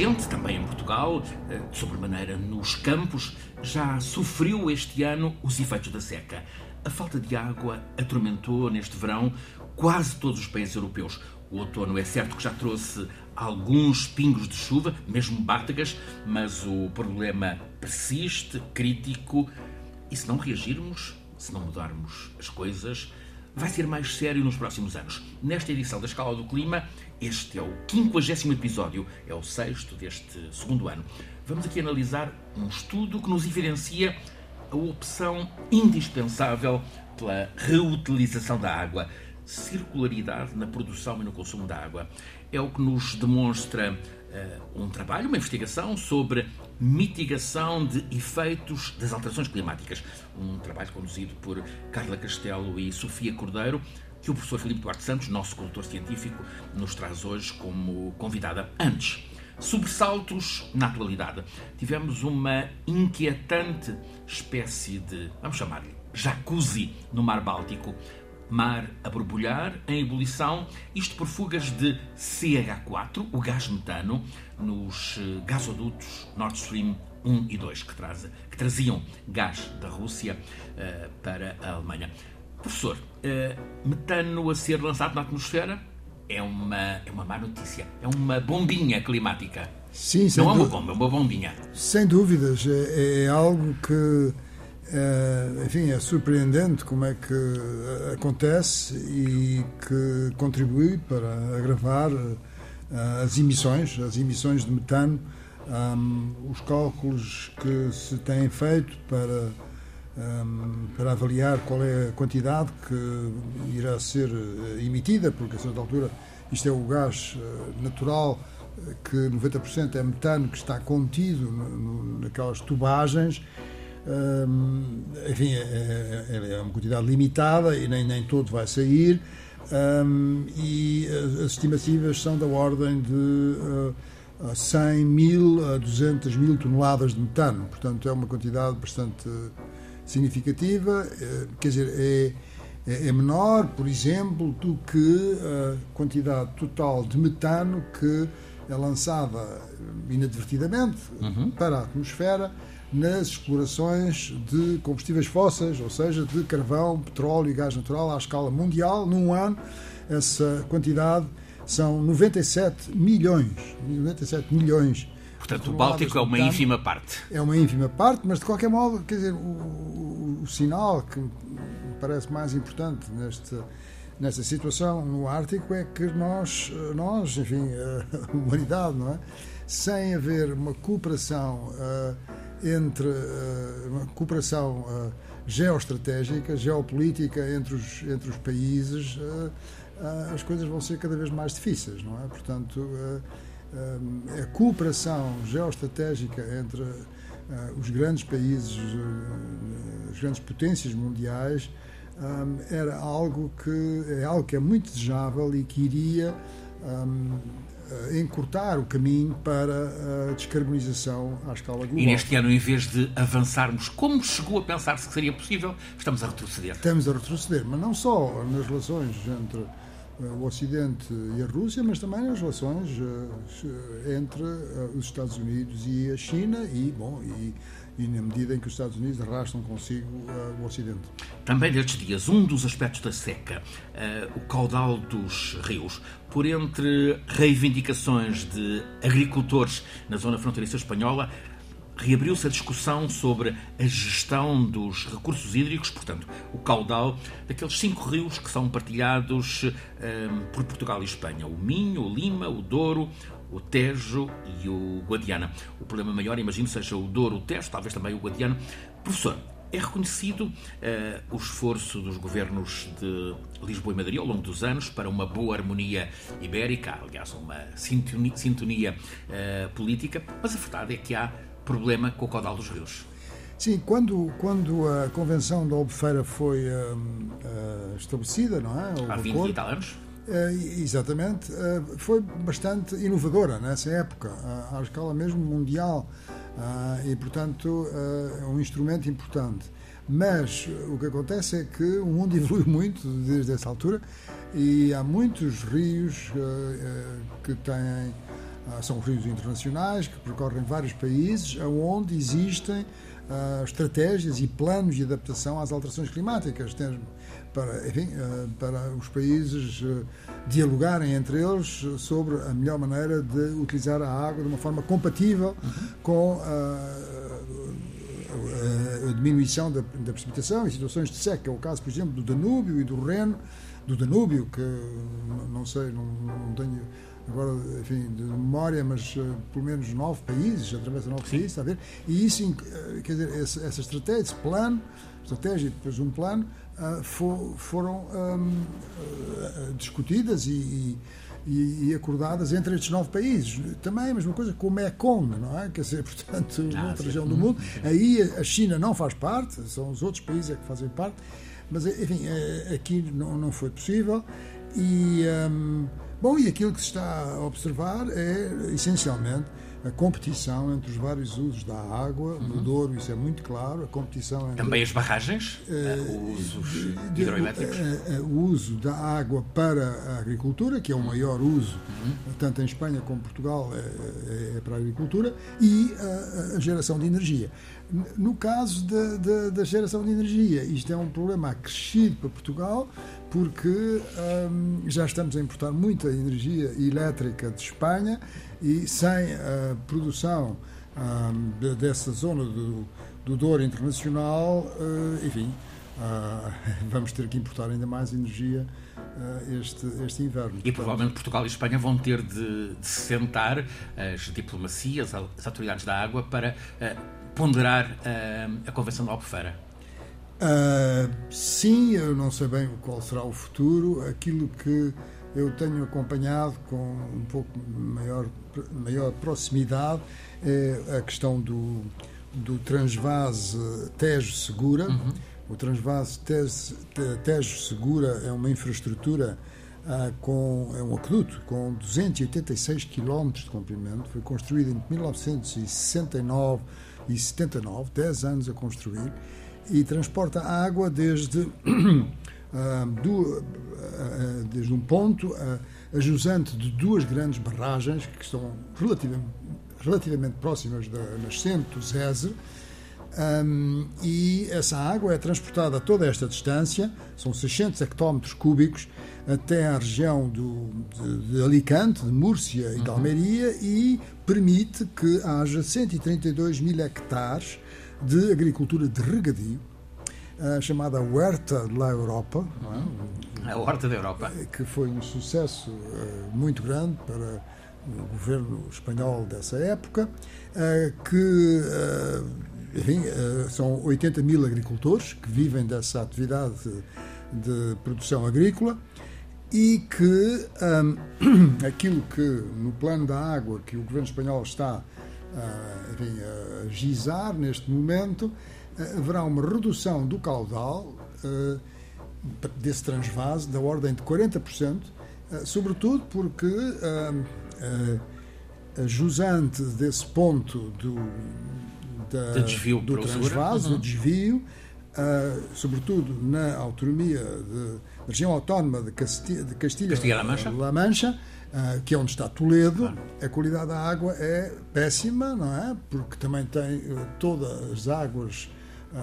Gente, também em Portugal, eh, de sobremaneira nos campos, já sofreu este ano os efeitos da seca. A falta de água atormentou neste verão quase todos os países europeus. O outono é certo que já trouxe alguns pingos de chuva, mesmo bátegas, mas o problema persiste, crítico, e se não reagirmos, se não mudarmos as coisas, vai ser mais sério nos próximos anos. Nesta edição da Escala do Clima, este é o 50 episódio, é o sexto deste segundo ano. Vamos aqui analisar um estudo que nos evidencia a opção indispensável pela reutilização da água, circularidade na produção e no consumo da água. É o que nos demonstra uh, um trabalho, uma investigação sobre mitigação de efeitos das alterações climáticas. Um trabalho conduzido por Carla Castelo e Sofia Cordeiro, que o professor Filipe Duarte Santos, nosso condutor científico, nos traz hoje como convidada. Antes, sobressaltos na atualidade. Tivemos uma inquietante espécie de, vamos chamar-lhe, jacuzzi no Mar Báltico. Mar a borbulhar, em ebulição, isto por fugas de CH4, o gás metano, nos eh, gasodutos Nord Stream 1 e 2, que, traz, que traziam gás da Rússia uh, para a Alemanha. Professor, uh, metano a ser lançado na atmosfera é uma, é uma má notícia. É uma bombinha climática. Sim, Não é uma bomba, é uma bombinha. Sem dúvidas. É, é algo que é, enfim, é surpreendente como é que eh, acontece e que contribui para agravar as emissões, as emissões de metano, um, os cálculos que se têm feito para, um, para avaliar qual é a quantidade que irá ser emitida, porque a certa altura isto é o gás uh, natural que 90% é metano que está contido no, no, naquelas tubagens um, enfim, é, é, é, uma quantidade limitada e nem, nem todo vai sair. Um, e as estimativas são da ordem de uh, 100 mil a 200 mil toneladas de metano. Portanto, é uma quantidade bastante significativa. Uh, quer dizer, é, é, é menor, por exemplo, do que a quantidade total de metano que é lançada inadvertidamente uhum. para a atmosfera nas explorações de combustíveis fósseis, ou seja, de carvão, petróleo e gás natural à escala mundial. Num ano, essa quantidade são 97 milhões. 97 milhões. Portanto, o Báltico é uma ínfima parte. É uma ínfima parte, mas de qualquer modo, quer dizer, o, o, o sinal que me parece mais importante neste, nesta situação no Ártico é que nós, nós, enfim, a humanidade, não é? Sem haver uma cooperação uh, entre uh, uma cooperação uh, geoestratégica, geopolítica entre os, entre os países, as coisas vão ser cada vez mais difíceis, não é? Portanto, a cooperação geoestratégica entre os grandes países, as grandes potências mundiais, era algo que é algo que é muito desejável e que iria uh, encurtar o caminho para a descarbonização à escala global. E neste ano, em vez de avançarmos como chegou a pensar-se que seria possível, estamos a retroceder. Estamos a retroceder, mas não só nas relações entre o Ocidente e a Rússia, mas também nas relações entre os Estados Unidos e a China e, bom, e e na medida em que os Estados Unidos arrastam consigo o Ocidente. Também destes dias, um dos aspectos da seca, o caudal dos rios, por entre reivindicações de agricultores na zona fronteiriça espanhola, reabriu-se a discussão sobre a gestão dos recursos hídricos, portanto, o caudal daqueles cinco rios que são partilhados um, eh, por Portugal e Espanha: o Minho, o Lima, o Douro, o Tejo e o Guadiana. O problema maior, imagino, seja o Douro, o Tejo, talvez também o Guadiana. Professor, é reconhecido uh, o esforço dos governos de Lisboa e Madrid ao longo dos anos para uma boa harmonia ibérica, aliás, uma sintonia, sintonia uh, política, mas a verdade é que há problema com o caudal dos rios. Sim, quando, quando a Convenção da Albufeira foi uh, uh, estabelecida, não é? O Há 20 acordo, e tal anos? Uh, exatamente, foi bastante inovadora nessa época, à escala mesmo mundial, e portanto é um instrumento importante. Mas o que acontece é que o mundo evoluiu muito desde essa altura e há muitos rios que têm são rios internacionais que percorrem vários países, onde existem uh, estratégias e planos de adaptação às alterações climáticas. Para, enfim, uh, para os países dialogarem entre eles sobre a melhor maneira de utilizar a água de uma forma compatível com a diminuição da, da, precipitação em situações de seca. É o caso, por exemplo, do Danúbio e do Reno, do Danúbio, que não sei, não, não tenho agora, enfim, de memória, mas uh, pelo menos nove países, atravessa nove Sim. países, está a ver? E isso, uh, quer dizer, essa, essa, estratégia, esse plano, estratégia e depois um plano, uh, for, foram um, discutidas e, e, e, acordadas entre estes nove países. Também a mesma coisa com o Mekong, não é? Quer dizer, portanto, ah, outra região do mundo. Aí a China não faz parte, são os outros países é que fazem parte, mas, enfim, aqui não, não foi possível. E. Um, Bom, e aquilo que se está a observar é, essencialmente, a competição entre os vários usos da água, uhum. no Douro isso é muito claro, a competição entre... Também as barragens, uh, usos hidroelétricos? Uh, uh, o uso da água para a agricultura, que é o maior uso, uhum. tanto em Espanha como em Portugal, é, é, é para a agricultura, e a geração de energia. No caso da, da, da, geração de energia, isto é um problema acrescido para Portugal, porque hum, já estamos a importar muita energia elétrica de Espanha e sem a produção hum, dessa zona do, do Douro Internacional, uh, enfim, uh, vamos ter que importar ainda mais energia uh, este, este inverno. E provavelmente Portugal e Espanha vão ter de, de sentar as diplomacias, as autoridades da água para ponderar a Convenção da Albufeira. Sim, eu não sei bem qual será o futuro. Aquilo que eu tenho acompanhado com um pouco maior, maior proximidade é a questão do, do transvase Tejo Segura. Uhum. O transvase Tejo, Tejo Segura é uma infraestrutura ah, com, é um aqueduto com 286 km de comprimento. Foi construído em 1969 e 79, 10 anos a construir e transporta água desde, uh, do, uh, desde um ponto uh, a jusante de duas grandes barragens que estão relativamente, relativamente próximas da nascente do Zézer. Um, e essa água é transportada toda esta distância, são 600 hectómetros cúbicos, até à região do, de, de, Alicante, de Múrcia e de uhum. Almeria e permite que haja 132 mil hectares de agricultura de regadio, uh, chamada Huerta da Europa. É? A Horta da Europa. Eh, que foi um sucesso uh, muito grande para o governo espanhol dessa época, uh, que enfim, são 80 mil agricultores que vivem dessa atividade de produção agrícola e que um, aquilo que no plano da água que o governo espanhol está enfim, a gizar neste momento, haverá uma redução do caudal uh, desse transvase da ordem de 40%, sobretudo porque a jusante desse ponto do, da, de desvio do transvase, uhum. do desvio, sobretudo na autonomia de região autónoma de, Castilha, de Castilha, Castilha Mancha, La Mancha uh, que é onde está Toledo, claro. a qualidade da água é péssima, não é? Porque também tem uh, todas as águas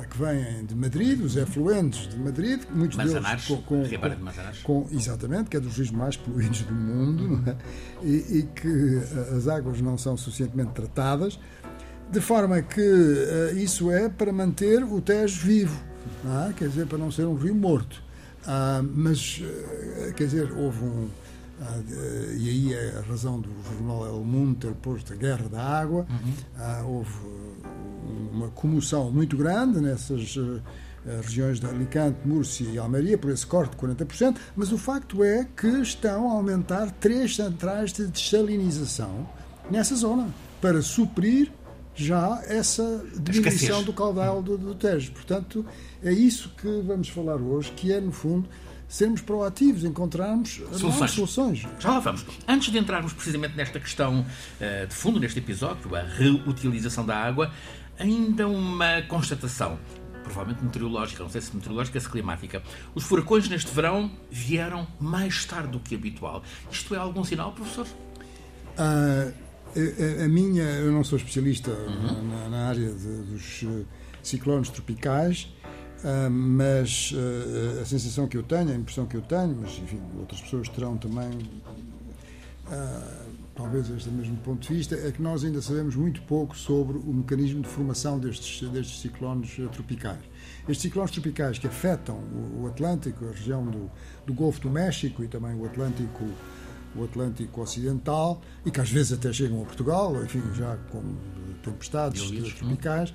que vêm de Madrid, os efluentes de Madrid, muitos Manzanares, deles com, com, com, exatamente, que é dos rios mais poluídos do mundo, é? e, e, que as águas não são suficientemente tratadas, de forma que isso é para manter o Tejo vivo, é? quer dizer, para não ser um rio morto. Ah, mas, ah, quer dizer, houve um. Ah, e aí é a razão do jornal El Mundo ter posto a guerra da água. Uhum. houve uma comoção muito grande nessas regiões de Alicante, Múrcia e Almeria, por esse corte de 40%, mas o facto é que estão a aumentar três centrais de desalinização nessa zona para suprir já essa diminuição do caudal do, do Tejo. Portanto, é isso que vamos falar hoje, que é, no fundo, sermos proativos, encontrarmos soluções. soluções. Já lá vamos. Antes de entrarmos precisamente nesta questão uh, de fundo, neste episódio, a reutilização da água, ainda uma constatação. Provavelmente meteorológica, não sei se meteorológica, se climática. Os furacões neste verão vieram mais tarde do que habitual. Isto é algum sinal, professor? Uh, A, a, minha, eu não sou especialista uhum. na, na, área de, dos ciclones tropicais, uh, mas uh, a sensação que eu tenho, a impressão que eu tenho, mas enfim, outras pessoas terão também uh, talvez este mesmo ponto de vista, é que nós ainda sabemos muito pouco sobre o mecanismo de formação destes, destes ciclones eh, tropicais. Estes ciclones tropicais que afetam o, Atlântico, a região do, do Golfo do México e também o Atlântico o Atlântico Ocidental e que às vezes até chegam a Portugal, enfim, já com tempestades tropicais,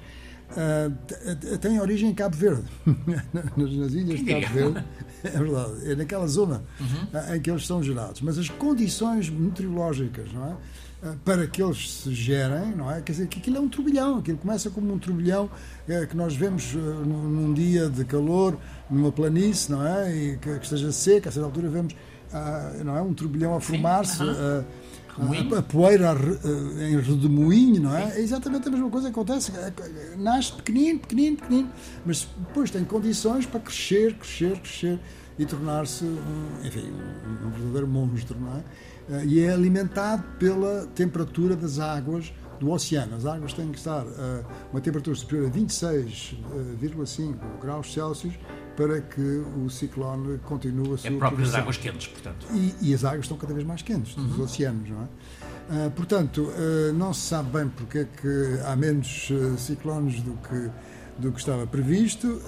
uh, têm origem em Cabo Verde, nas ilhas de Cabo Verde, é verdade, é naquela zona uhum. em que eles são gerados. Mas as condições meteorológicas, não é? para que eles se gerem, não é? Quer dizer, que aquilo é um turbilhão, aquilo começa como um turbilhão é, que nós vemos uh, num dia de calor, numa planície, não é? E que, que esteja seca, a certa altura vemos, uh, não é? Um turbilhão a formar-se. Uh, a, a, poeira em redemoinho, não é? É exatamente a mesma coisa que acontece. É, nasce pequenino, pequenino, pequenino, mas depois tem condições para crescer, crescer, crescer e tornar-se, enfim, um, verdadeiro monstro, não é? Eh, e é alimentado pela temperatura das águas do oceano. As águas têm que estar a uma temperatura superior a 26,5 graus Celsius para que o ciclone continue a sua É próprio das águas quentes, portanto. E, e, as águas estão cada vez mais quentes, dos uhum. oceanos, não é? Uh, portanto, uh, não se sabe bem porque é que há menos uh, ciclones do que do que estava previsto,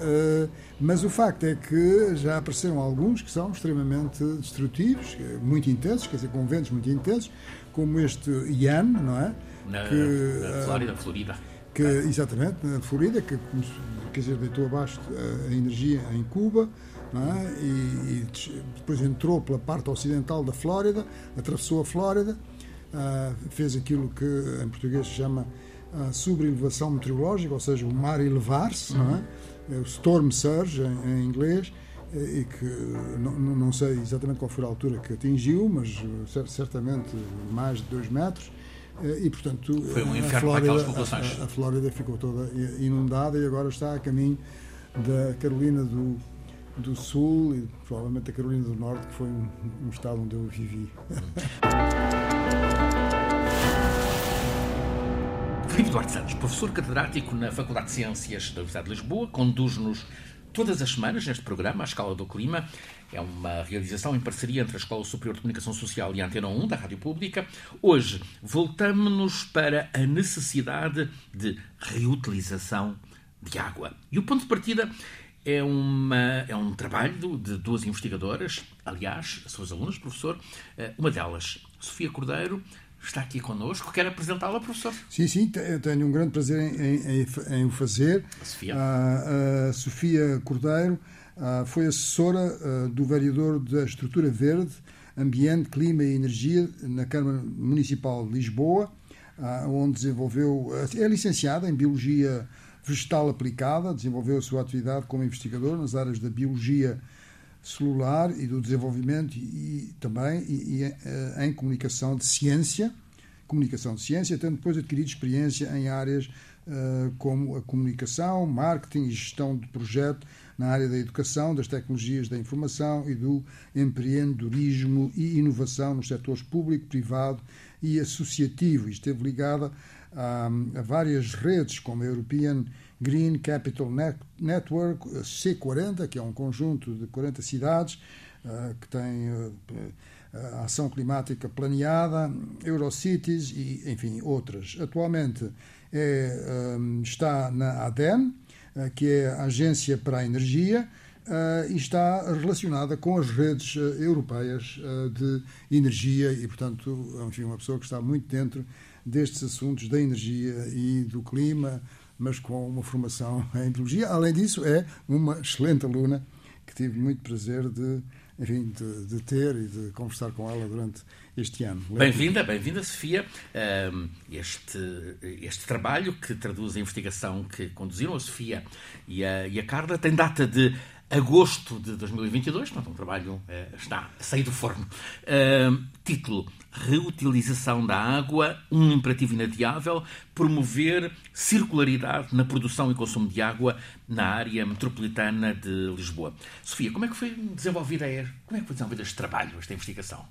mas o facto é que já apareceram alguns que são extremamente destrutivos, muito intensos, quer dizer, com ventos muito intensos, como este Ian, não é? Na, que, na Flórida, Florida. Que, exatamente, na Florida, que quer dizer, deitou abaixo a energia em Cuba, é? e, e, depois entrou pela parte ocidental da Flórida, atravessou a Flórida, uh, fez aquilo que em português se chama a sobreelevação meteorológica, ou seja, o mar elevar-se, uhum. é? é? O storm surge em, em inglês, e que não, não, sei exatamente qual foi a altura que atingiu, mas certamente mais de 2 metros. E, portanto, foi um inferno a Flórida, para populações. A, a, Flórida ficou toda inundada e agora está a caminho da Carolina do, do Sul e provavelmente da Carolina do Norte, que foi um, um estado onde eu vivi. Filipe Duarte Santos, professor catedrático na Faculdade de Ciências da Universidade de Lisboa, conduz-nos todas as semanas neste programa, A Escala do Clima. É uma realização em parceria entre a Escola Superior de Comunicação Social e a Antena 1 da Rádio Pública. Hoje voltamos-nos para a necessidade de reutilização de água. E o ponto de partida é, uma, é um trabalho de duas investigadoras, aliás, suas alunas, professor. Eh, uma delas, Sofia Cordeiro, está aqui connosco. Quer apresentá-la, professor? Sim, sim, tenho um grande prazer em, em, em o fazer. Sofia. A, a Sofia Cordeiro a, foi assessora do vereador da Estrutura Verde, Ambiente, Clima e Energia na Câmara Municipal de Lisboa, onde desenvolveu. É licenciada em Biologia Vegetal Aplicada, desenvolveu a sua atividade como investigador nas áreas da biologia celular e do desenvolvimento e, e também e, e, eh, em comunicação de ciência, comunicação de ciência, tendo depois adquirido experiência em áreas uh, como a comunicação, marketing e gestão de projeto na área da educação, das tecnologias da informação e do empreendedorismo e inovação nos setores público, privado e associativo. E esteve ligada a, a várias redes, como a European Green Capital Network, C40, que é um conjunto de 40 cidades uh, que tem uh, a ação climática planeada, Eurocities e, enfim, outras. Atualmente é, um, está na ADEN, uh, que é a Agência para a Energia, Uh, e está relacionada com as redes uh, europeias uh, de energia e, portanto, enfim, uma pessoa que está muito dentro destes assuntos da energia e do clima, mas com uma formação em biologia. Além disso, é uma excelente aluna que tive muito prazer de, enfim, de, de ter e de conversar com ela durante este ano. Bem-vinda, bem-vinda, Sofia. Este, este trabalho que traduz a investigação que conduziram a Sofia e a, e a Carla tem data de agosto de 2022, portanto, um trabalho uh, está a sair do forno. Título: Reutilização da água, um imperativo inadiável, promover circularidade na produção e consumo de água na área metropolitana de Lisboa. Sofia, como é que foi desenvolvida, como é que foi desenvolvido este trabalho, esta investigação?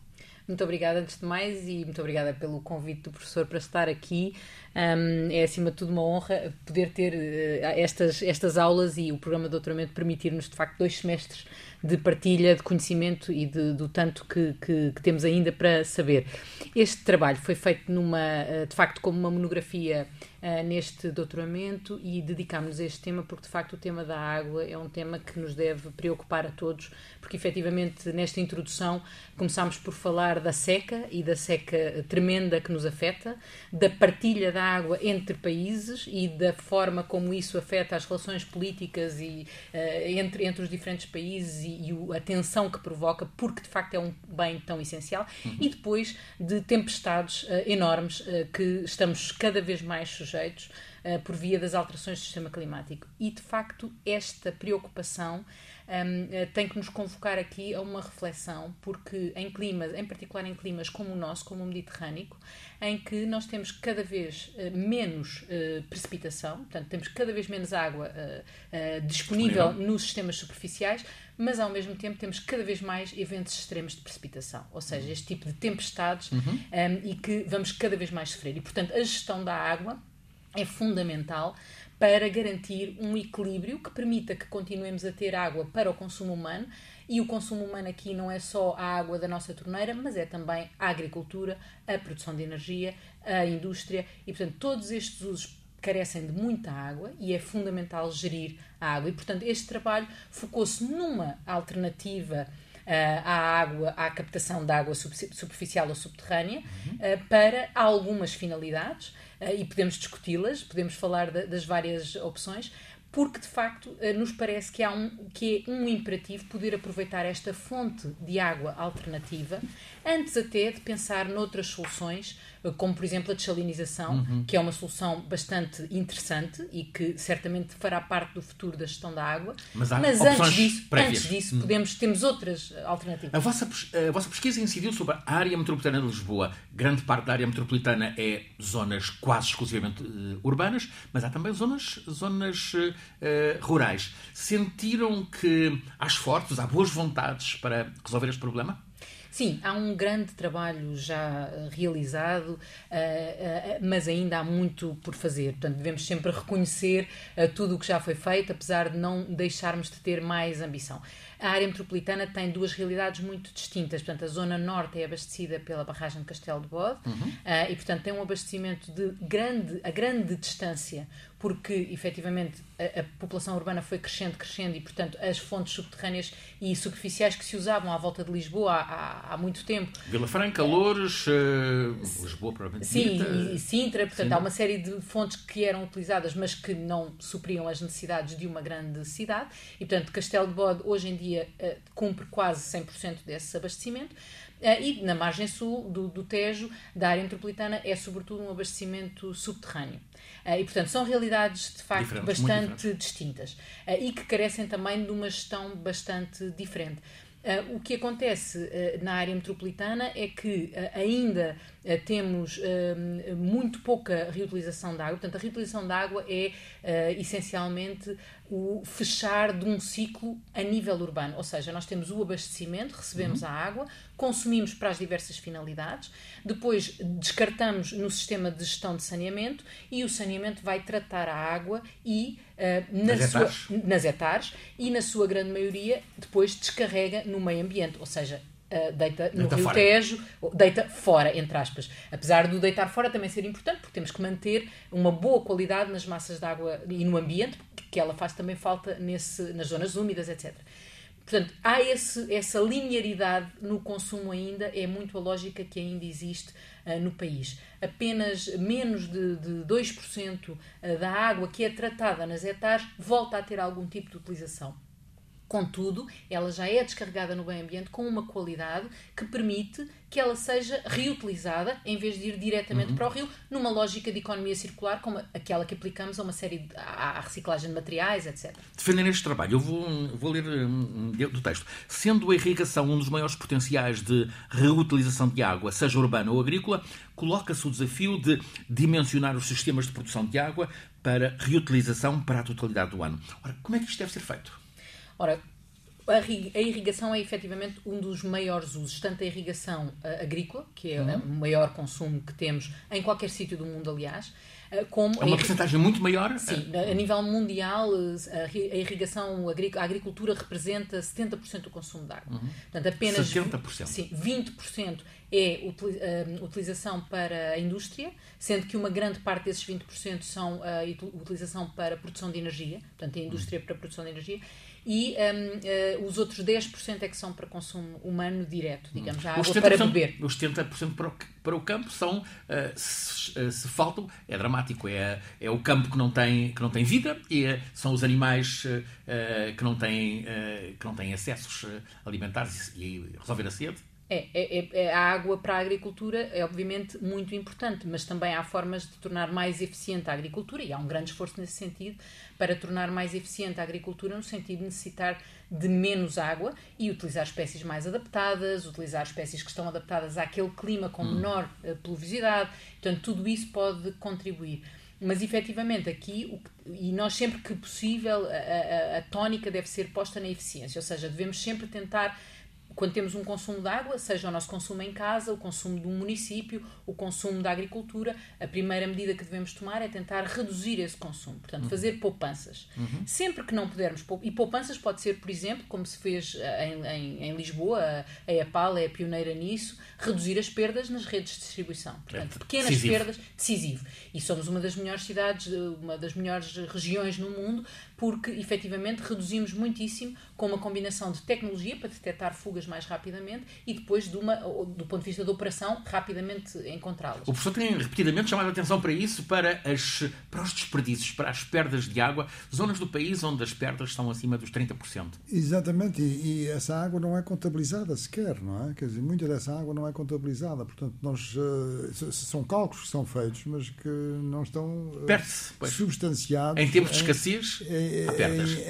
Muito obrigada antes de mais e muito obrigada pelo convite do professor para estar aqui. Um, é acima de tudo uma honra poder ter uh, estas, estas aulas e o programa de doutoramento permitir-nos de facto dois semestres de partilha de conhecimento e de, do tanto que, que, que, temos ainda para saber. Este trabalho foi feito numa, uh, de facto como uma monografia uh, neste doutoramento e dedicámos-nos a este tema porque de facto o tema da água é um tema que nos deve preocupar a todos, porque efetivamente nesta introdução começámos por falar da seca e da seca tremenda que nos afeta, da partilha da água entre países e da forma como isso afeta as relações políticas e, uh, entre, entre os diferentes países e, e, a tensão que provoca, porque de facto é um bem tão essencial, uhum. e depois de tempestades uh, enormes uh, que estamos cada vez mais sujeitos por via das alterações do sistema climático. E de facto, esta preocupação um, eh, tem que nos convocar aqui a uma reflexão, porque em climas, em particular em climas como o nosso, como o Mediterrâneo, em que nós temos cada vez uh, menos uh, precipitação, portanto, temos cada vez menos água uh, disponível, disponível nos sistemas superficiais, mas ao mesmo tempo temos cada vez mais eventos extremos de precipitação, ou seja, este tipo de tempestades uhum. um, e que vamos cada vez mais sofrer. E, portanto, a gestão da água é fundamental para garantir um equilíbrio que permita que continuemos a ter água para o consumo humano. E o consumo humano aqui não é só a água da nossa torneira, mas é também a agricultura, a produção de energia, a indústria e, portanto, todos estes usos carecem de muita água e é fundamental gerir a água. E, portanto, este trabalho focou-se numa alternativa à água, à captação de água superficial ou subterrânea, uh, para algumas finalidades. Eh, e podemos discuti-las, podemos falar de, das várias opções, porque de facto eh, nos parece que, há um, que é um imperativo poder aproveitar esta fonte de água alternativa antes até de pensar noutras soluções como por exemplo a desalinização, uhum. que é uma solução bastante interessante e que certamente fará parte do futuro da gestão da água. Mas, Mas antes disso, antes disso hum. podemos, temos outras alternativas. A vossa, a vossa pesquisa incidiu sobre a área metropolitana de Lisboa. Grande parte da área metropolitana é zonas quase exclusivamente uh, urbanas, mas há também zonas, zonas uh, rurais. Sentiram que há esforços, há boas vontades para resolver este problema? Sim, há um grande trabalho já eh, realizado, uh, uh, mas ainda há muito por fazer. Portanto, devemos sempre reconhecer tudo o que já foi feito, apesar de não deixarmos de ter mais ambição. A área metropolitana tem duas realidades muito distintas. Portanto, a zona norte é abastecida pela barragem de Castelo de Bode uhum. e, portanto, tem um abastecimento de grande, a grande distância porque efetivamente a, a, população urbana foi crescendo, crescendo e, portanto, as fontes subterrâneas e superficiais que se usavam à volta de Lisboa há, há, há muito tempo. Vila Franca, Loures, uh, Lisboa, provavelmente. Sim, e, e Sintra, portanto, há uma série de fontes que eram utilizadas, mas que não supriam as necessidades de uma grande cidade. E, portanto, Castelo de Bode, hoje em dia, uh, cumpre quase 100% desse abastecimento. Uh, e na margem sul do, do Tejo, da área metropolitana, é sobretudo um abastecimento subterrâneo. Uh, e, portanto, são realidades de facto diferentes, bastante distintas e que carecem também de uma gestão bastante diferente. Uh, o que acontece uh, na área metropolitana é que uh, ainda temos muito pouca reutilização da água. Portanto, a reutilização da água é essencialmente o fechar de um ciclo a nível urbano. Ou seja, nós temos o abastecimento, recebemos uhum. a água, consumimos para as diversas finalidades, depois descartamos no sistema de gestão de saneamento e o saneamento vai tratar a água e uh, nas, sua, etares. nas e na sua grande maioria depois descarrega no meio ambiente, ou seja, Uh, deita, deita no Rio fora. Tejo, deita fora, entre aspas. Apesar do deitar fora também ser importante, porque temos que manter uma boa qualidade nas massas de água e no ambiente, que ela faz também falta nesse, nas zonas úmidas, etc. Portanto, há esse, essa linearidade no consumo ainda, é muito a lógica que ainda existe uh, no país. Apenas menos de, de 2% da água que é tratada nas hectares volta a ter algum tipo de utilização. Contudo, ela já é descarregada no meio ambiente com uma qualidade que permite que ela seja reutilizada em vez de ir diretamente uhum. para o rio, numa lógica de economia circular como aquela que aplicamos a uma série de, à, reciclagem de materiais, etc. Defendendo este trabalho, eu vou, vou ler um, do texto. Sendo a irrigação um dos maiores potenciais de reutilização de água, seja urbana ou agrícola, coloca-se o desafio de dimensionar os sistemas de produção de água para reutilização para a totalidade do ano. Ora, como é que isto deve ser feito? Ora, a irrigação é efetivamente um dos maiores usos, tanto a irrigação agrícola, que é uhum. o maior consumo que temos em qualquer sítio do mundo, aliás, como é uma porcentagem muito maior? Sim, a nível mundial, a irrigação, a agricultura representa 70% do consumo de água. Uhum. Portanto, apenas 70%. Sim, 20% é utilização para a indústria, sendo que uma grande parte desses 20% são a utilização para a produção de energia, portanto, a indústria para a produção de energia, e um, uh, os outros 10% é que são para consumo humano direto, digamos, a água para beber. Os 70% para o, para o campo são, uh, se, uh, se, faltam, é dramático, é, é o campo que não tem, que não tem vida e uh, são os animais que, não têm, que não têm acessos alimentares e, e resolver a sede. É, é, é, a água para a agricultura é obviamente muito importante, mas também há formas de tornar mais eficiente a agricultura e há um grande esforço nesse sentido para tornar mais eficiente a agricultura no sentido de necessitar de menos água e utilizar espécies mais adaptadas, utilizar espécies que estão adaptadas àquele clima com hum. menor hum. pluviosidade, portanto tudo isso pode contribuir. Mas efetivamente aqui, o que, e nós sempre que possível, a, a, a tónica deve ser posta na eficiência, ou seja, devemos sempre tentar quando temos um consumo de água, seja o nosso consumo em casa, o consumo de um município, o consumo da agricultura, a primeira medida que devemos tomar é tentar reduzir esse consumo, portanto, uhum. fazer poupanças. Uhum. Sempre que não pudermos, e poupanças pode ser, por exemplo, como se fez eh, em, em, em Lisboa, a EPAL é a pioneira nisso, reduzir as perdas nas redes de distribuição. Portanto, é pequenas decisivo. perdas, decisivo. E somos uma das melhores cidades, uma das melhores regiões no mundo, porque efetivamente reduzimos muitíssimo com uma combinação de tecnologia para detectar fugas mais rapidamente e depois, de uma, do ponto de vista da operação, rapidamente encontrá-las. O professor tem repetidamente chamado a atenção para isso, para, as, para os desperdícios, para as perdas de água, zonas do país onde as perdas estão acima dos 30%. Exatamente, e, e essa água não é contabilizada sequer, não é? Quer dizer, muita dessa água não é contabilizada, portanto, nós, uh, são cálculos que são feitos, mas que não estão uh, substanciados. Em tempos de escassez, em.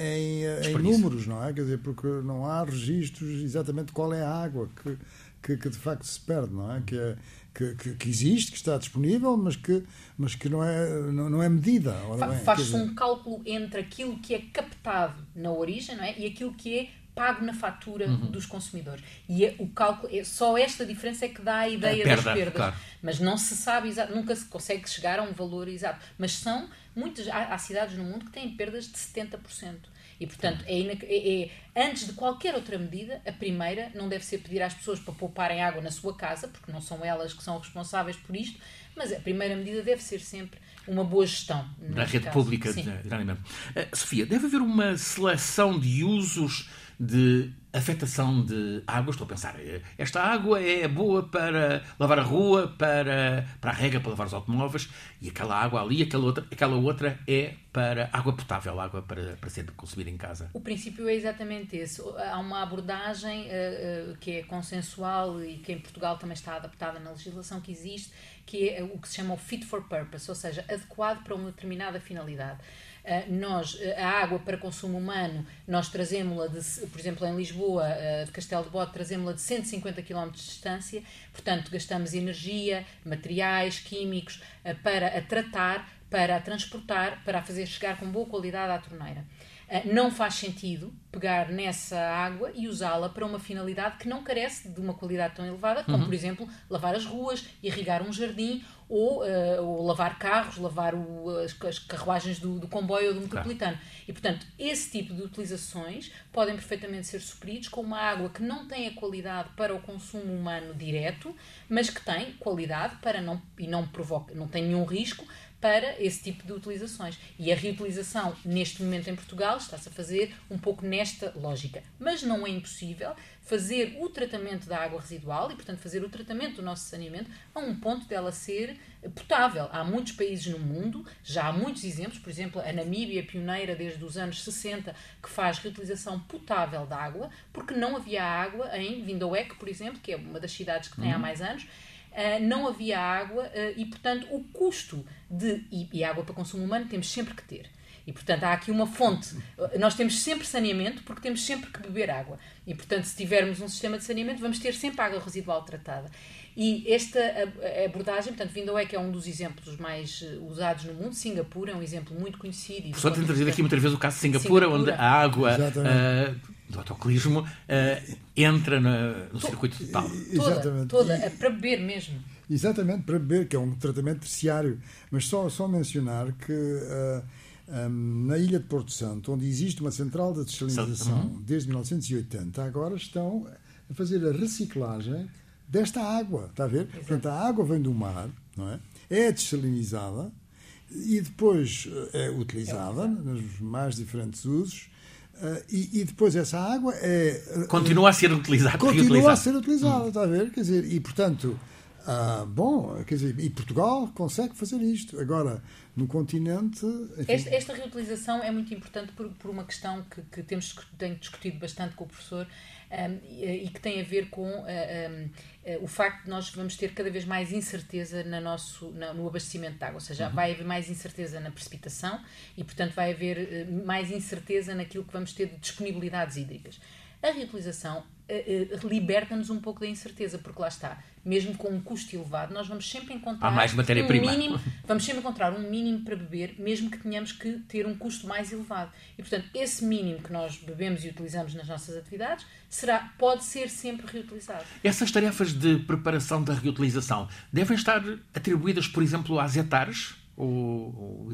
Em, em, em números, não é? quer dizer, porque não há registros exatamente qual é a água que, que, que de facto se perde, não é? Que, é que, que, que, existe, que está disponível, mas que, mas que não, é, não, não é medida. Faz-se um cálculo entre aquilo que é captado na origem não é? e aquilo que é pago na fatura uhum. dos consumidores. E é, o cálculo, é, só esta diferença é que dá a ideia a perda, das perdas. Claro. Mas não se sabe, nunca se consegue chegar a um valor exato. Mas são muitas, há, há cidades no mundo que têm perdas de 70%. E, portanto, é, é, é, antes de qualquer outra medida, a primeira não deve ser pedir às pessoas para pouparem água na sua casa, porque não são elas que são responsáveis por isto, mas a primeira medida deve ser sempre uma boa gestão. Da rede caso. pública, de, uh, Sofia, deve haver uma seleção de usos de afetação de água. Estou a pensar, eh, esta água é boa para lavar a rua, para, para a rega, para lavar os automóveis, e aquela água ali, aquela outra, aquela outra é para água potável, água para, para ser consumida em casa. O princípio é exatamente esse. Há uma abordagem uh, que é consensual e que em Portugal também está adaptada na legislação que existe, que é o que se chama o fit for purpose, ou seja, adequado para uma determinada finalidade. Uh, nós, a água para consumo humano, nós trazemos-la, por exemplo, em Lisboa, uh, de Castelo de Bode, trazemos-la de 150 km de distância, portanto, gastamos energia, materiais, químicos, para a tratar, para a transportar, para a fazer chegar com boa qualidade à torneira. Não faz sentido pegar nessa água e usá-la para uma finalidade que não carece de uma qualidade tão elevada, como, uhum. por exemplo, lavar as ruas, irrigar um jardim ou, uh, ou lavar carros, lavar o, as, as, carruagens do, do, comboio ou do metropolitano. Claro. E, portanto, esse tipo de utilizações podem perfeitamente ser supridos com uma água que não tem a qualidade para o consumo humano direto, mas que tem qualidade para não, e não provoca, não tem nenhum risco para esse tipo de utilizações. E a reutilização, neste momento em Portugal, está-se a fazer um pouco nesta lógica. Mas não é impossível fazer o tratamento da água residual e, portanto, fazer o tratamento do nosso saneamento a um ponto dela ser potável. Há muitos países no mundo, já há muitos exemplos, por exemplo, a Namíbia, pioneira desde os anos 60, que faz reutilização potável da água, porque não havia água em Vindouek, por exemplo, que é uma das cidades que tem há uhum. mais anos, Uh, não havia água uh, e, portanto, o custo de. E, e, água para consumo humano temos sempre que ter. E, portanto, há aqui uma fonte. Nós temos sempre saneamento porque temos sempre que beber água. E, portanto, se tivermos um sistema de saneamento, vamos ter sempre água residual tratada. E esta abordagem, portanto, Vindoué, que é um dos exemplos mais eh, usados no mundo, Singapura é um exemplo muito conhecido. Só tem trazido aqui muitas vezes o caso de Singapura, Singapura. onde a água uh, do autocolismo uh, entra na, no circuito total. Exatamente. Toda, toda, para beber mesmo. Exatamente, para beber, que é um tratamento terciário. Mas só, só mencionar que uh, um, na ilha de Porto Santo, onde existe uma central de desalinização uhum. desde 1980, agora estão a fazer a reciclagem desta água, está a ver? Exato. Portanto, a água vem do mar, não é? É desalinizada e depois eh, é utilizada é nos mais diferentes usos. Uh, e, e, depois essa água é. Continua a ser utilizada. Continua a ser utilizada, hum. está a ver? Quer dizer, e portanto, ah, bom, quer dizer, e Portugal consegue fazer isto. Agora, no continente. Esta, esta, reutilização é muito importante por, por uma questão que, que temos tenho discutido bastante com o professor um, e, e, que tem a ver com uh, um, uh, o facto de nós vamos ter cada vez mais incerteza na nosso, na, no abastecimento de água. Ou seja, uhum. vai haver mais incerteza na precipitação e, portanto, vai haver uh, mais incerteza naquilo que vamos ter de disponibilidades hídricas. A reutilização liberta-nos um pouco da incerteza, porque lá está, mesmo com um custo elevado, nós vamos sempre encontrar Há mais matéria-prima. Um mínimo, vamos sempre encontrar um mínimo para beber, mesmo que tenhamos que ter um custo mais elevado. E portanto, esse mínimo que nós bebemos e utilizamos nas nossas atividades será, pode ser sempre reutilizado. Essas tarefas de preparação da reutilização devem estar atribuídas, por exemplo, às etares? Ou, ou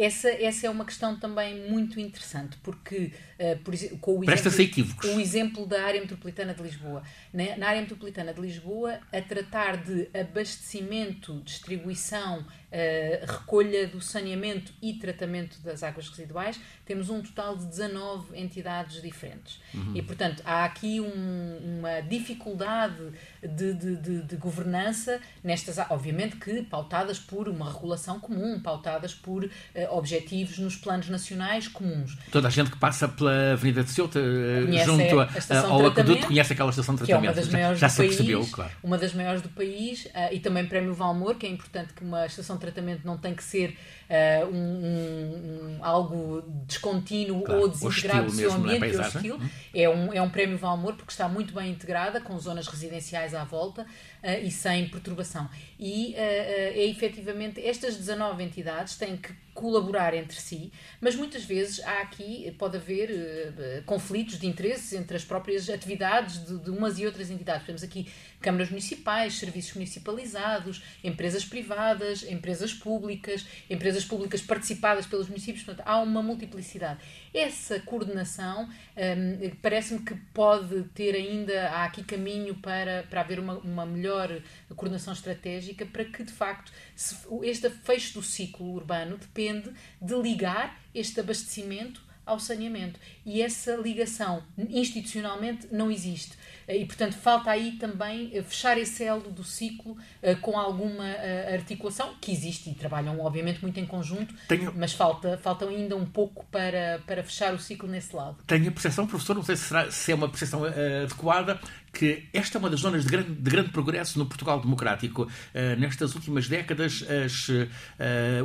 essa, essa é uma questão também muito interessante, porque, uh, por, com o exemplo, o exemplo da área metropolitana de Lisboa. Na, na, área metropolitana de Lisboa, a tratar de abastecimento, distribuição, uh, recolha do saneamento e tratamento das águas residuais, temos um total de 19 entidades diferentes. Uhum. E, portanto, há aqui um, uma dificuldade de, de, de, de, governança nestas, obviamente que pautadas por uma regulação comum, pautadas por uh, objetivos nos planos nacionais comuns. Toda a gente que passa pela Avenida de Ceuta, eh, junto a, a, ao aqueduto, conhece aquela estação de tratamento. É das maiores já, já do país, percebeu, claro. Uma das maiores do país, uh, e também Prémio Valmor, que é importante que uma estação tratamento não tem que ser uh, um, um, algo descontínuo claro, ou desintegrado do seu é? ambiente, é hostil. Hum? É um, é um prémio Valmor porque está muito bem integrada, com zonas residenciais à volta uh, e sem perturbação. E uh, é efetivamente estas 19 entidades têm que colaborar entre si, mas muitas vezes há aqui, pode haver uh, conflitos de interesses entre as próprias atividades de, de, umas e outras entidades. Temos aqui câmaras municipais, serviços municipalizados, empresas privadas, empresas públicas, empresas públicas participadas pelos municípios, portanto, há uma multiplicidade. Essa coordenação um, parece-me que pode ter ainda, há aqui caminho para, para haver uma, uma melhor coordenação estratégica para que, de facto, se, este fecho do ciclo urbano depende de ligar este abastecimento ao saneamento. E essa ligação institucionalmente não existe. Eh, e, portanto, falta aí também eh, fechar esse elo do ciclo eh, com alguma articulação, que existe e trabalham, obviamente, muito em conjunto, Tenho... mas falta, falta ainda um pouco para, para fechar o ciclo nesse lado. Tenho a percepção, professor, não sei se, será, se é uma percepção adequada, que esta é uma das zonas de grande, de grande progresso no Portugal democrático. Uh, nestas últimas décadas, as, uh,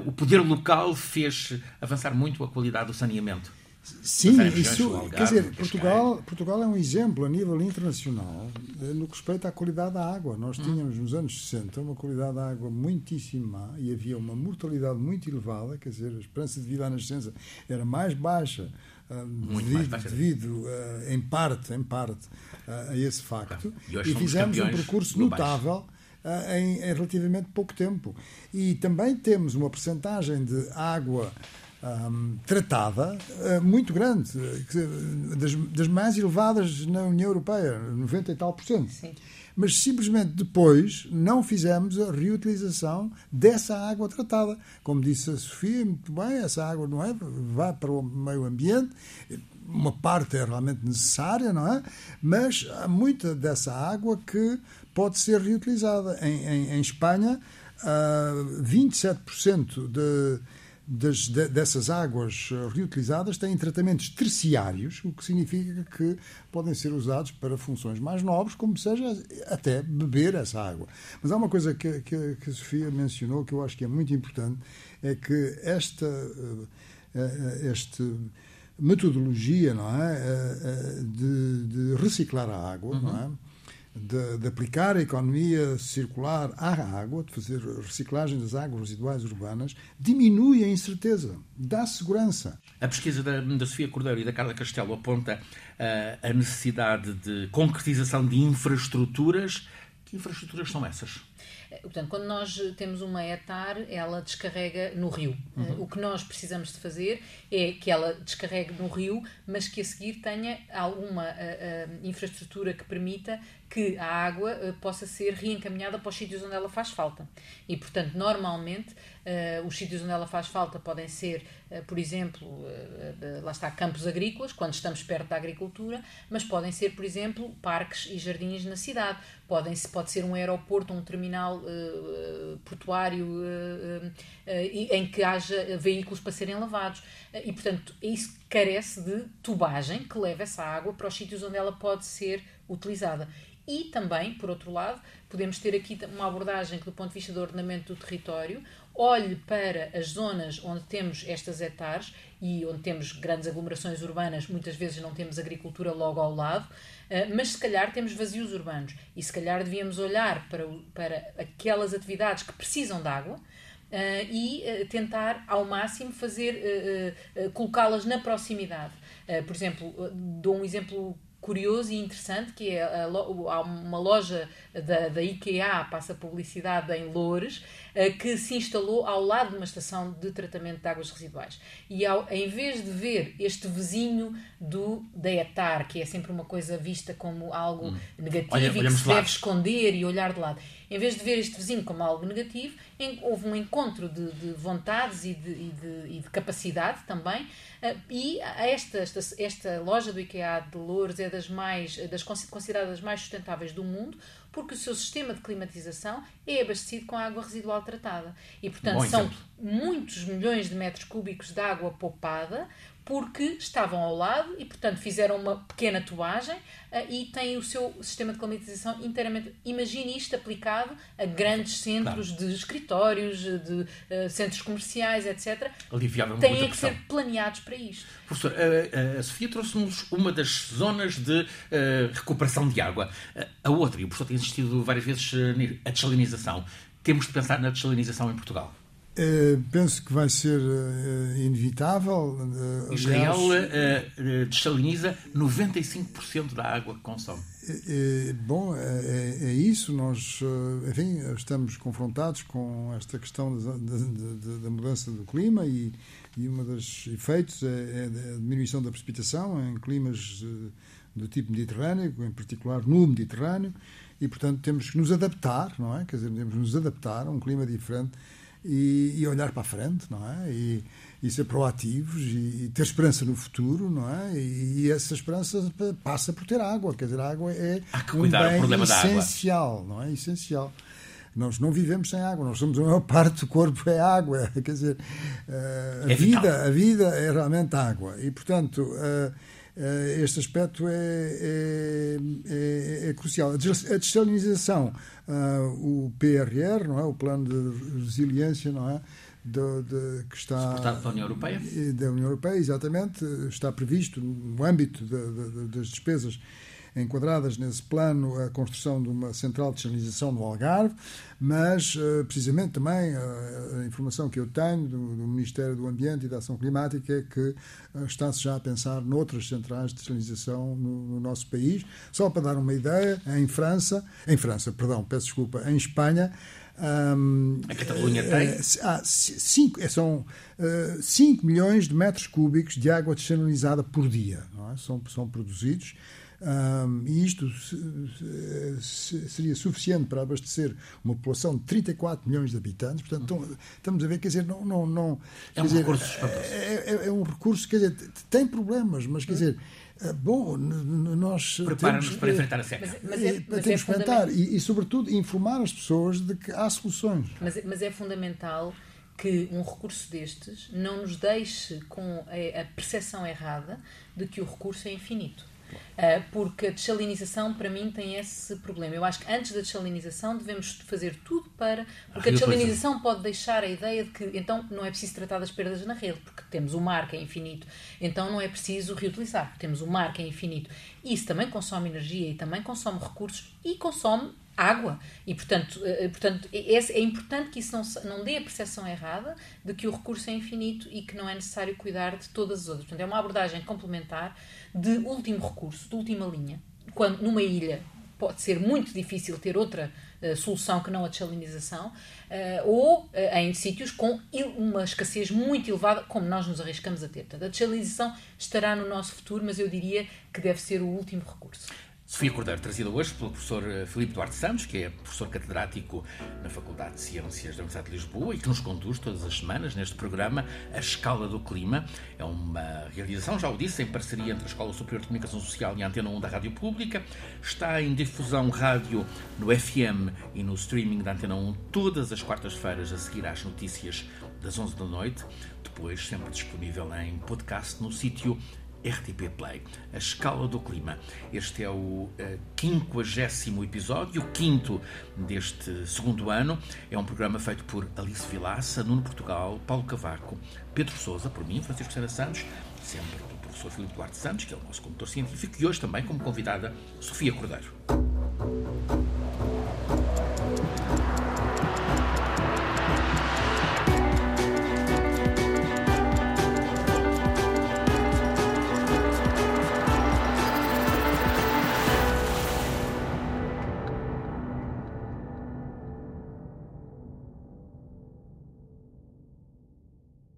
o poder local fez avançar muito a qualidade do saneamento. Sim, isso, quer dizer, Portugal, Portugal é um exemplo a nível internacional eh, no que respeita à qualidade da água. Nós hum. tínhamos nos anos 60 uma qualidade da água muitíssimo má e havia uma mortalidade muito elevada, quer dizer, a esperança de vida à nascença era mais baixa, uh, devido, devido uh, em parte, em parte uh, a esse facto. E, e fizemos um percurso notável. Em, em relativamente pouco tempo. E também temos uma percentagem de água um, tratada uh, muito grande, das, das, mais elevadas na União Europeia, 90 e tal por cento. Sim. Mas simplesmente depois não fizemos a reutilização dessa água tratada. Como disse a Sofia, muito bem, essa água não é, vai para o meio ambiente, uma parte é realmente necessária, não é? Mas há muita dessa água que pode ser reutilizada. Em, em, em Espanha, uh, 27% de das, de, dessas águas eh, reutilizadas têm tratamentos terciários, o que significa que podem ser usados para funções mais nobres, como seja até beber essa água. Mas há uma coisa que, que, que a Sofia mencionou que eu acho que é muito importante, é que esta, eh, esta metodologia não é, de, de reciclar a água uhum. não é? De, de, aplicar a economia circular à água, de fazer reciclagem das águas residuais urbanas, diminui a incerteza, dá segurança. A pesquisa da, da Sofia Cordeiro e da Carla Castelo aponta uh, a necessidade de concretização de infraestruturas. Que infraestruturas são essas? Portanto, quando nós temos uma etar, ela descarrega no rio. Uhum. O que nós precisamos de fazer é que ela descarregue no rio, mas que a seguir tenha alguma uh, uh, infraestrutura que permita que a água uh, possa ser reencaminhada para os sítios onde ela faz falta. E, portanto, normalmente, uh, os sítios onde ela faz falta podem ser, uh, por exemplo, lá está, campos agrícolas, quando estamos perto da agricultura, mas podem ser, por exemplo, parques e jardins na cidade. Podem, pode ser um aeroporto, um terminal portuário em que haja veículos para serem lavados. e, portanto, isso carece de tubagem que leva essa água para os sítios onde ela pode ser utilizada. E também, por outro lado, podemos ter aqui uma abordagem que, do ponto de vista do ordenamento do território, olhe para as zonas onde temos estas hectares e onde temos grandes aglomerações urbanas, muitas vezes não temos agricultura logo ao lado, eh, mas se calhar temos vazios urbanos e se calhar devíamos olhar para, para aquelas atividades que precisam de água. Uh, e uh, tentar ao máximo fazer colocá-las na proximidade. por exemplo, dou um exemplo curioso e interessante que é a, há uma loja da, da IKEA, passa publicidade em Loures, que se instalou ao lado de uma estação de tratamento de águas residuais. E ao, em vez de ver este vizinho do da etar, que é sempre uma coisa vista como algo hum. negativo Olha, e que se deve esconder e olhar de lado, em vez de ver este vizinho como algo negativo, houve um encontro de, de vontades e de, e, de, e de, capacidade também. Uh, e esta, esta, esta, loja do IKEA de Lourdes é das mais das consideradas mais sustentáveis do mundo, porque o seu sistema de climatização é abastecido com água residual tratada. E, portanto, Bom são muitos milhões de metros cúbicos de água poupada, porque estavam ao lado e, portanto, fizeram uma pequena tubagem uh, e têm o seu sistema de climatização inteiramente. Imagine isto aplicado a grandes centros claro. de escritórios, de uh, centros comerciais, etc. Aliviava Têm que ser planeados para isto. Professor, a, a Sofia trouxe-nos uma das zonas de uh, recuperação de água. A outra, e o professor tem insistido várias vezes, a desalinização. Temos de pensar na desalinização em Portugal. Uh, penso que vai ser uh, inevitável. Uh, Israel desaliniza 95% da água que consome. bom, é, é, isso. Nós, enfim, estamos confrontados com esta questão da, da, da mudança do clima e, e um dos efeitos é, é, a diminuição da precipitação em climas do tipo mediterrâneo, em particular no Mediterrâneo, e, portanto, temos que nos adaptar, não é? Quer dizer, temos que nos adaptar a um clima diferente e, e, olhar para a frente, não é? E, e ser proativos e, e, ter esperança no futuro, não é? E, essa esperança passa por ter água, quer dizer, a água é um bem essencial, não é? Essencial. Nós não vivemos sem água, nós somos a maior parte do corpo é água, quer dizer, eh, a é vida, a vida é realmente água e portanto eh, este aspecto é, é, é, é crucial. A desalinização, uh, o PRR, não é? o Plano de Resiliência, não é? De, de, que está Suportado pela União Europeia? Da União Europeia, exatamente, está previsto no âmbito de, de, das despesas enquadradas nesse plano a construção de uma central de desalinização no Algarve, mas eh, precisamente também eh, a informação que eu tenho do, do Ministério do Ambiente e da Ação Climática é que eh, está-se já a pensar noutras centrais de desalinização no, no, nosso país. Só para dar uma ideia, em França, em França, perdão, peço desculpa, em Espanha, um, a Catalunha tem? há cinco, são uh, 5 milhões de metros cúbicos de água desalinizada por dia. É? São, são produzidos um, e isto seria suficiente para abastecer uma população de 34 milhões de habitantes. Portanto, estamos a ver, quer dizer, não. não, não é um dizer, recurso é, é, é, um recurso, quer dizer, tem problemas, mas quer dizer. Eh, bom, nós prepara-nos para enfrentar a seca. Mas, mas é, mas temos é que enfrentar e, e, sobretudo, informar as pessoas de que há soluções. Mas, mas é fundamental que um recurso destes não nos deixe com a, percepção errada de que o recurso é infinito porque a desalinização, para mim, tem esse problema. Eu acho que antes da desalinização devemos fazer tudo para. Porque a desalinização pode deixar a ideia de que então não é preciso tratar das perdas na rede, porque temos o mar que é infinito, então não é preciso reutilizar, porque temos o mar que é infinito. Isso também consome energia e também consome recursos e consome água. E, portanto, eh, eh, portanto é, é importante que isso não, não dê a percepção errada de que o recurso é infinito e que não é necessário cuidar de todas as outras. Portanto, é uma abordagem complementar de último recurso, de última linha. Quando numa ilha pode ser muito difícil ter outra uh, solução que não a desalinização, uh, ou uh, em sítios com uma escassez muito elevada, como nós nos arriscamos a ter. Portanto, a desalinização estará no nosso futuro, mas eu diria que deve ser o último recurso. Sofia Cordeiro, trazida hoje pelo professor eh, Filipe Duarte Santos, que é professor catedrático na Faculdade de Ciências da Universidade de Lisboa e que nos conduz todas as semanas neste programa A Escala do Clima. É uma realização, já o disse, em parceria entre a Escola Superior de Comunicação Social e a Antena 1 da Rádio Pública. Está em difusão rádio no FM e no streaming da Antena 1 todas as quartas-feiras a seguir às notícias das 11 da noite. Depois, sempre disponível em podcast no sítio RTP Play. A escala do clima. Este é o eh, quinquagésimo episódio, o quinto deste segundo ano. É um programa feito por Alice Vilaça, Nuno Portugal, Paulo Cavaco, Pedro Sousa, por mim, Francisco Sena Santos, sempre do professor Filipe Duarte Santos, que é o nosso condutor científico, e hoje também como convidada Sofia Cordeiro.